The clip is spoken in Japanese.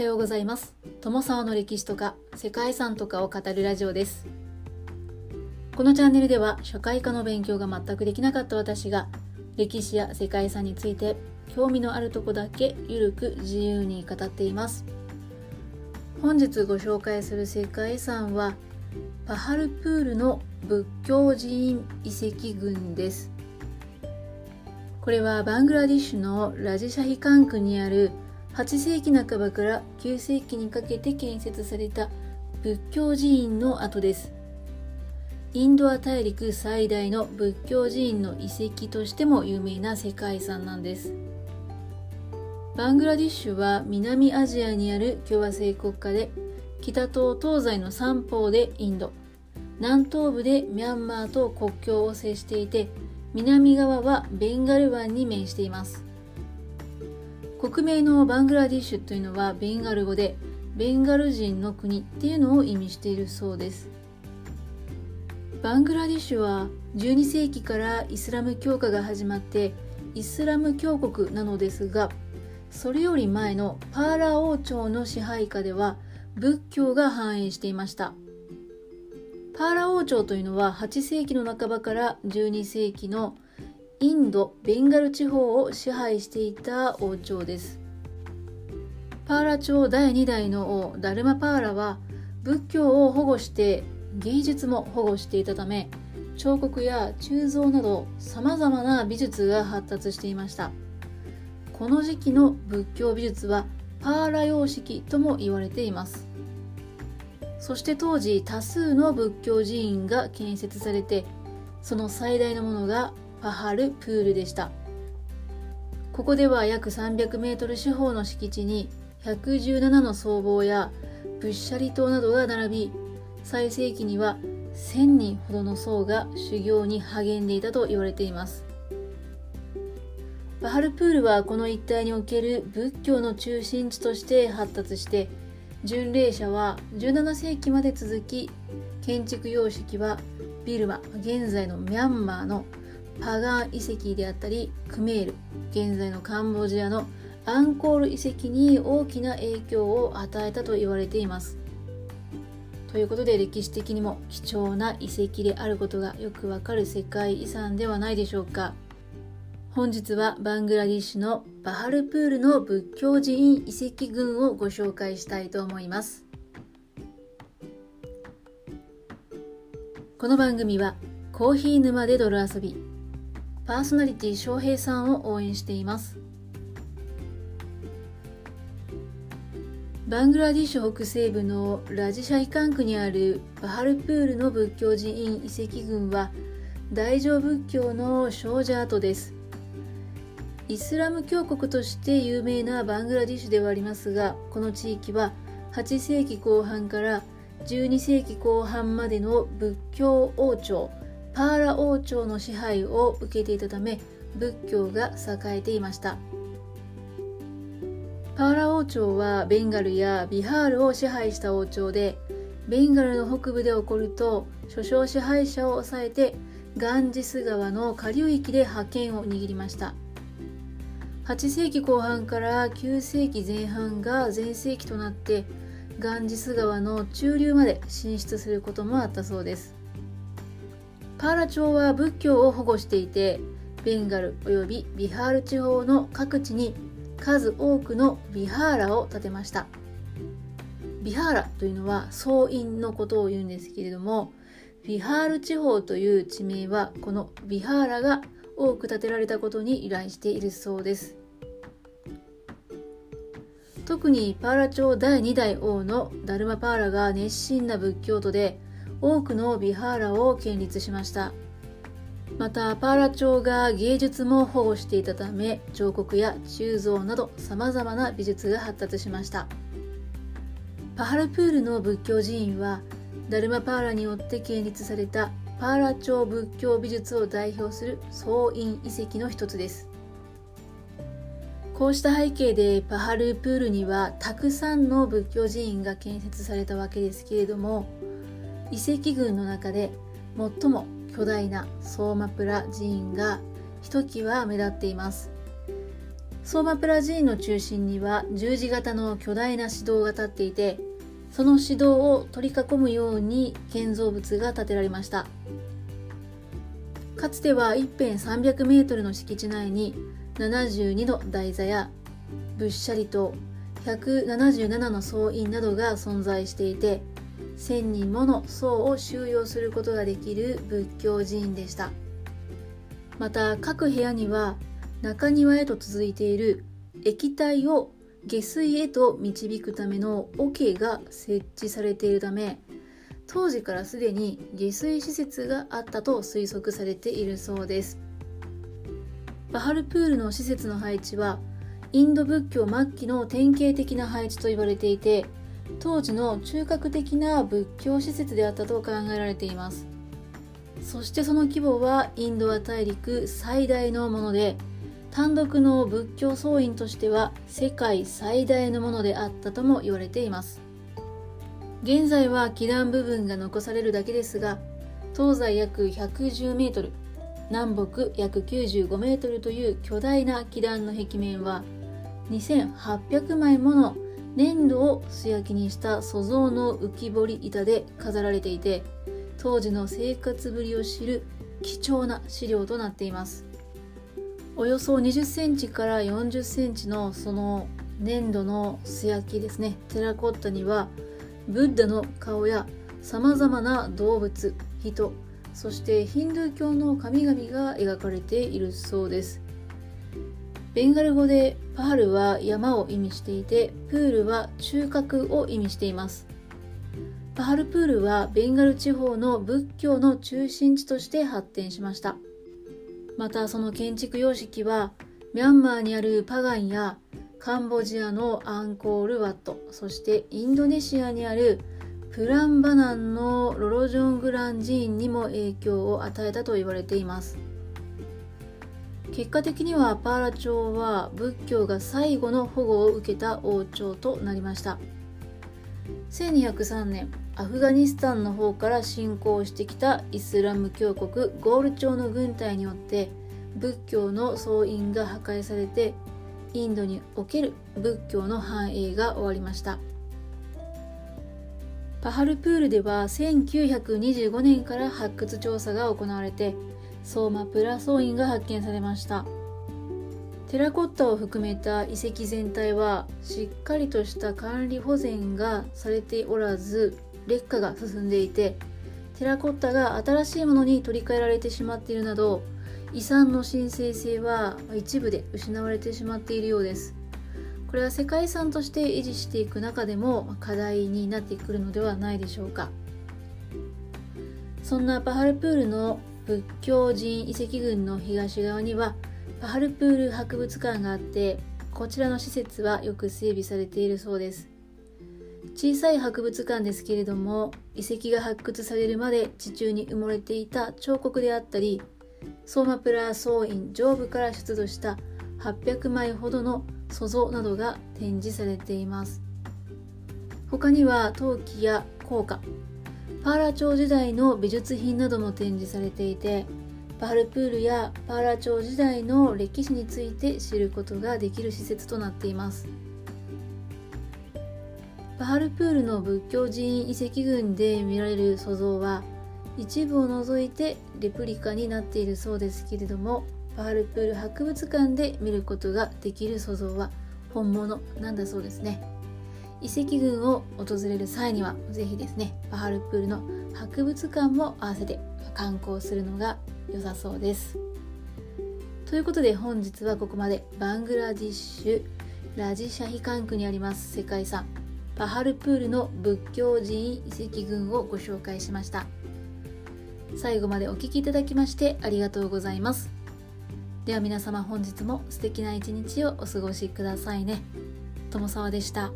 はようございます。友沢の歴史とか世界遺産とかを語るラジオです。このチャンネルでは社会科の勉強が全くできなかった私が歴史や世界遺産について興味のあるとこだけゆるく自由に語っています。本日ご紹介する世界遺産はパハルプールの仏教寺院遺跡群です。これはバングラディッシュのラジシャヒカン区にある8世紀半ばから9世紀にかけて建設された仏教寺院の跡です。インドア大陸最大の仏教寺院の遺跡としても有名な世界遺産なんです。バングラディッシュは南アジアにある共和制国家で北と東西の三方でインド。南東部でミャンマーと国境を接していて南側はベンガル湾に面しています。国名のバングラディッシュというのはベンガル語でベンガル人の国っていうのを意味しているそうです。バングラディッシュは12世紀からイスラム教化が始まってイスラム教国なのですがそれより前のパーラ王朝の支配下では仏教が繁栄していました。パーラ王朝というのは8世紀の半ばから12世紀のインド・ベンガル地方を支配していた王朝です。パーラ朝第2代の王ダルマパーラは仏教を保護して芸術も保護していたため彫刻や鋳造などさまざまな美術が発達していました。この時期の仏教美術はパーラ様式とも言われています。そして当時多数の仏教寺院が建設されてその最大のものがパハルプールでした。ここでは約300メートル四方の敷地に117の僧帽や仏舎利塔などが並び最盛期には1000人ほどの僧が修行に励んでいたと言われています。バハルプールはこの一帯における仏教の中心地として発達して巡礼者は17世紀まで続き建築様式はビルマ現在のミャンマーのパガン遺跡であったりクメール現在のカンボジアのアンコール遺跡に大きな影響を与えたと言われています。ということで歴史的にも貴重な遺跡であることがよくわかる世界遺産ではないでしょうか。本日はバングラディッシュのバハルプールの仏教寺院遺跡群をご紹介したいと思います。この番組はコーヒー沼で泥遊び。パーソナリティ翔平さんを応援しています。バングラディッシュ北西部のラジシャイカン区にあるバハルプールの仏教寺院遺跡群は大乗仏教の少女跡です。イスラム教国として有名なバングラディッシュではありますがこの地域は8世紀後半から12世紀後半までの仏教王朝。パーラ王朝の支配を受けていたため仏教が栄えていました。パーラ王朝はベンガルやビハールを支配した王朝でベンガルの北部で起こると諸将支配者を抑えてガンジス川の下流域で覇権を握りました。8世紀後半から9世紀前半が全盛期となってガンジス川の中流まで進出することもあったそうです。パーラ朝は仏教を保護していてベンガルおよびビハール地方の各地に数多くのビハーラを建てました。ビハーラというのは総院のことを言うんですけれどもビハール地方という地名はこのビハーラが多く建てられたことに由来しているそうです。特にパーラ朝第2代王のダルマパーラが熱心な仏教徒で多くのビハーラを建立しました。またパーラ朝が芸術も保護していたため彫刻や鋳造などさまざまな美術が発達しました。パハルプールの仏教寺院はダルマパーラによって建立されたパーラ朝仏教美術を代表する総院遺跡の一つです。こうした背景でパハルプールにはたくさんの仏教寺院が建設されたわけですけれども遺跡群の中で最も巨大なソーマプラ寺院がひときわ目立っています。相馬プラ寺院の中心には十字型の巨大な指導が立っていてその指導を取り囲むように建造物が建てられました。かつては一辺300メートルの敷地内に72の台座や仏舎利と177の僧院などが存在していて1000人もの僧を収容することができる仏教寺院でした。また各部屋には中庭へと続いている液体を下水へと導くための桶が設置されているため当時からすでに下水施設があったと推測されているそうです。バハルプールの施設の配置はインド仏教末期の典型的な配置と言われていて当時の中核的な仏教施設であったと考えられています。そしてその規模はインド亜大陸最大のもので単独の仏教僧院としては世界最大のものであったとも言われています。現在は基壇部分が残されるだけですが東西約110メートル南北約95メートルという巨大な基壇の壁面は2800枚もの粘土を素焼きにした塑像の浮き彫り板で飾られていて当時の生活ぶりを知る貴重な資料となっています。およそ20センチから40センチのその粘土の素焼きですね。テラコッタにはブッダの顔やさまざまな動物人そしてヒンドゥー教の神々が描かれているそうです。ベンガル語でパハルは山を意味していてプールは中核を意味しています。パハルプールはベンガル地方の仏教の中心地として発展しました。またその建築様式はミャンマーにあるパガンやカンボジアのアンコールワットそしてインドネシアにあるプランバナンのロロジョングラン寺院にも影響を与えたと言われています。結果的にはパーラ朝は仏教が最後の保護を受けた王朝となりました。1203年アフガニスタンの方から侵攻してきたイスラム教国ゴール朝の軍隊によって仏教の総員が破壊されてインドにおける仏教の繁栄が終わりました。パハルプールでは1925年から発掘調査が行われて相馬プラソインが発見されました。テラコッタを含めた遺跡全体はしっかりとした管理保全がされておらず劣化が進んでいてテラコッタが新しいものに取り替えられてしまっているなど遺産の神聖性は一部で失われてしまっているようです。これは世界遺産として維持していく中でも課題になってくるのではないでしょうか。そんなパハルプールの仏教人遺跡群の東側にはパハルプール博物館があってこちらの施設はよく整備されているそうです。小さい博物館ですけれども遺跡が発掘されるまで地中に埋もれていた彫刻であったりソーマプラー総院上部から出土した800枚ほどの塑像などが展示されています。他には陶器や硬貨パーラ朝時代の美術品なども展示されていてパールプールやパーラ朝時代の歴史について知ることができる施設となっています。パハルプールの仏教寺院遺跡群で見られる塑像は一部を除いてレプリカになっているそうですけれどもパハルプール博物館で見ることができる塑像は本物なんだそうですね。遺跡群を訪れる際には是非ですねパハルプールの博物館も合わせて観光するのが良さそうです。ということで本日はここまでバングラディッシュラジシャヒカン区にあります世界遺産パハルプールの仏教寺院遺跡群をご紹介しました。最後までお聴きいただきましてありがとうございます。では皆様本日も素敵な一日をお過ごしくださいね。友沢でした。